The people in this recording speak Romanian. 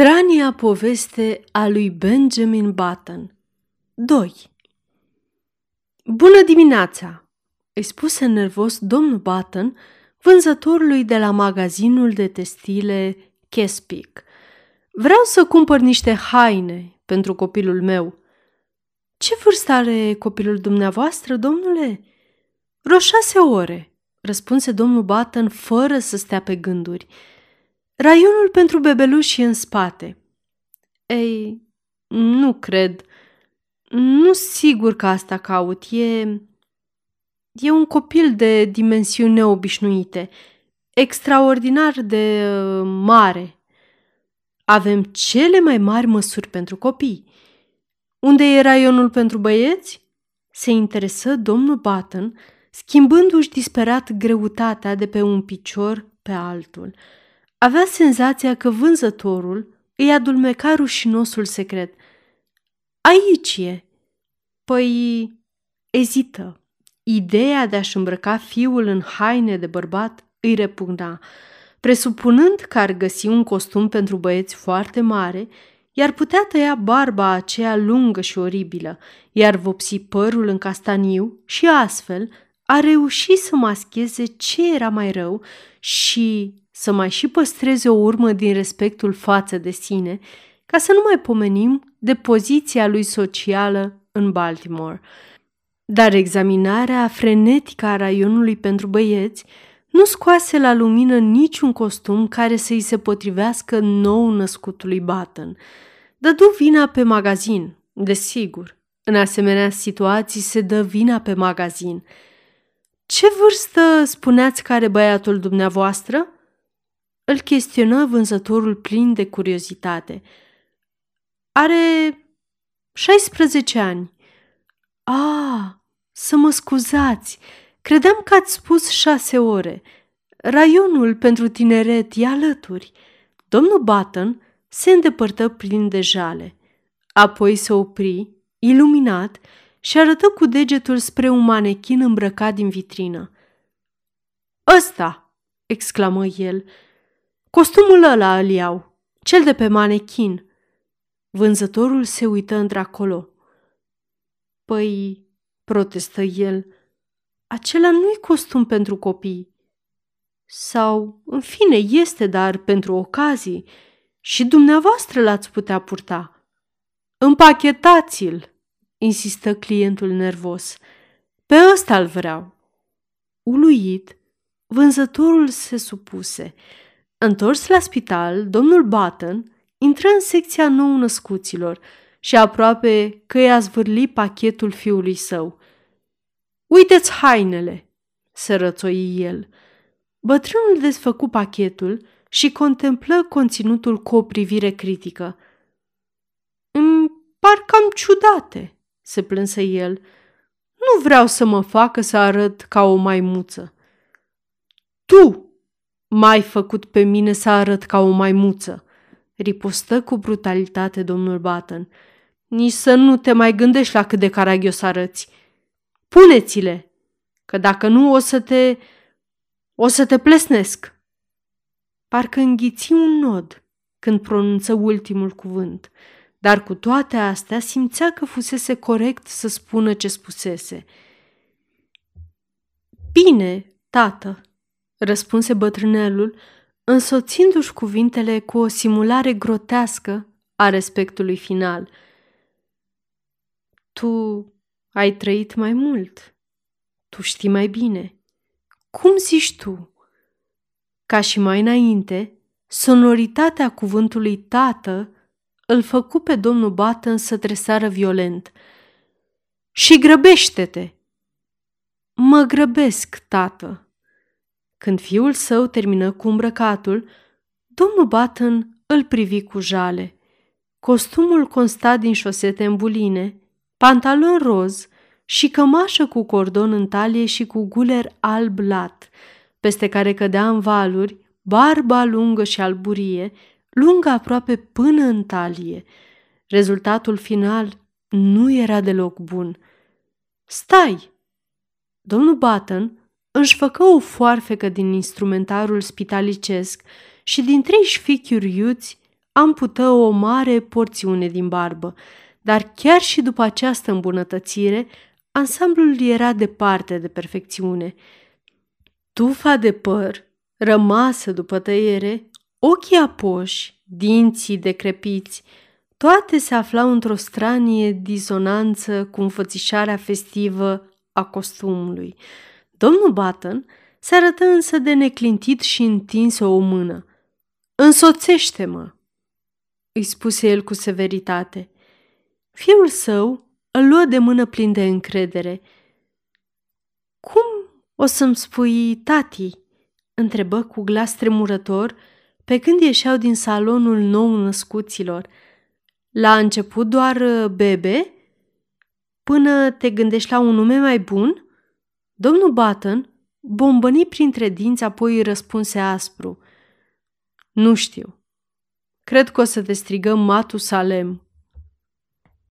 Strania poveste a lui Benjamin Button 2 Bună dimineața! îi spuse nervos domnul Button, vânzătorului de la magazinul de textile Kespic. Vreau să cumpăr niște haine pentru copilul meu. Ce vârstă are copilul dumneavoastră, domnule? Vreo șase ore, răspunse domnul Button fără să stea pe gânduri. Raionul pentru bebeluși e în spate. Ei, nu cred. Nu sigur că asta caut. E... E un copil de dimensiuni neobișnuite, extraordinar de uh, mare. Avem cele mai mari măsuri pentru copii. Unde e raionul pentru băieți? Se interesă domnul Button, schimbându-și disperat greutatea de pe un picior pe altul – avea senzația că vânzătorul îi adulmeca rușinosul secret. Aici e. Păi, ezită. Ideea de a-și îmbrăca fiul în haine de bărbat îi repugna. Presupunând că ar găsi un costum pentru băieți foarte mare, iar putea tăia barba aceea lungă și oribilă, iar vopsi părul în castaniu și astfel a reușit să mascheze ce era mai rău și să mai și păstreze o urmă din respectul față de sine, ca să nu mai pomenim de poziția lui socială în Baltimore. Dar examinarea frenetică a raionului pentru băieți nu scoase la lumină niciun costum care să-i se potrivească nou născutului Button. Dădu vina pe magazin, desigur. În asemenea situații se dă vina pe magazin. Ce vârstă spuneați că are băiatul dumneavoastră?" Îl chestionă vânzătorul plin de curiozitate. Are 16 ani. A, să mă scuzați, credeam că ați spus șase ore. Raionul pentru tineret e alături. Domnul Button se îndepărtă plin de jale. Apoi se opri, iluminat, și arătă cu degetul spre un manechin îmbrăcat din vitrină. Ăsta!" exclamă el, Costumul ăla îl iau, cel de pe manechin. Vânzătorul se uită într-acolo. Păi, protestă el, acela nu-i costum pentru copii. Sau, în fine, este, dar pentru ocazii. Și dumneavoastră l-ați putea purta. Împachetați-l, insistă clientul nervos. Pe ăsta îl vreau. Uluit, vânzătorul se supuse. Întors la spital, domnul Button intră în secția nou-născuților și aproape că i-a zvârlit pachetul fiului său. Uiteți hainele!" se rățoi el. Bătrânul desfăcu pachetul și contemplă conținutul cu o privire critică. Îmi par cam ciudate," se plânsă el. Nu vreau să mă facă să arăt ca o maimuță." Tu!" M-ai făcut pe mine să arăt ca o maimuță, ripostă cu brutalitate domnul Button. Nici să nu te mai gândești la cât de caragios arăți. Puneți-le, că dacă nu o să te... o să te plesnesc. Parcă înghiți un nod când pronunță ultimul cuvânt, dar cu toate astea simțea că fusese corect să spună ce spusese. Bine, tată, răspunse bătrânelul, însoțindu-și cuvintele cu o simulare grotească a respectului final. Tu ai trăit mai mult. Tu știi mai bine. Cum zici tu? Ca și mai înainte, sonoritatea cuvântului tată îl făcu pe domnul Button să tresară violent. Și grăbește-te! Mă grăbesc, tată, când fiul său termină cu îmbrăcatul, domnul Button îl privi cu jale. Costumul consta din șosete buline, pantalon roz și cămașă cu cordon în talie și cu guler alb lat, peste care cădea în valuri barba lungă și alburie, lungă aproape până în talie. Rezultatul final nu era deloc bun. Stai! Domnul Button își făcă o foarfecă din instrumentarul spitalicesc și din trei șfichiuri iuți ampută o mare porțiune din barbă, dar chiar și după această îmbunătățire, ansamblul era departe de perfecțiune. Tufa de păr, rămasă după tăiere, ochii apoși, dinții decrepiți, toate se aflau într-o stranie disonanță cu înfățișarea festivă a costumului. Domnul Button se arătă însă de neclintit și întins o mână. Însoțește-mă!" îi spuse el cu severitate. Fiul său îl luă de mână plin de încredere. Cum o să-mi spui, tati?" întrebă cu glas tremurător pe când ieșeau din salonul nou născuților. La început doar uh, bebe? Până te gândești la un nume mai bun? Domnul Button bombăni printre dinți, apoi îi răspunse aspru. Nu știu. Cred că o să te strigăm Matusalem.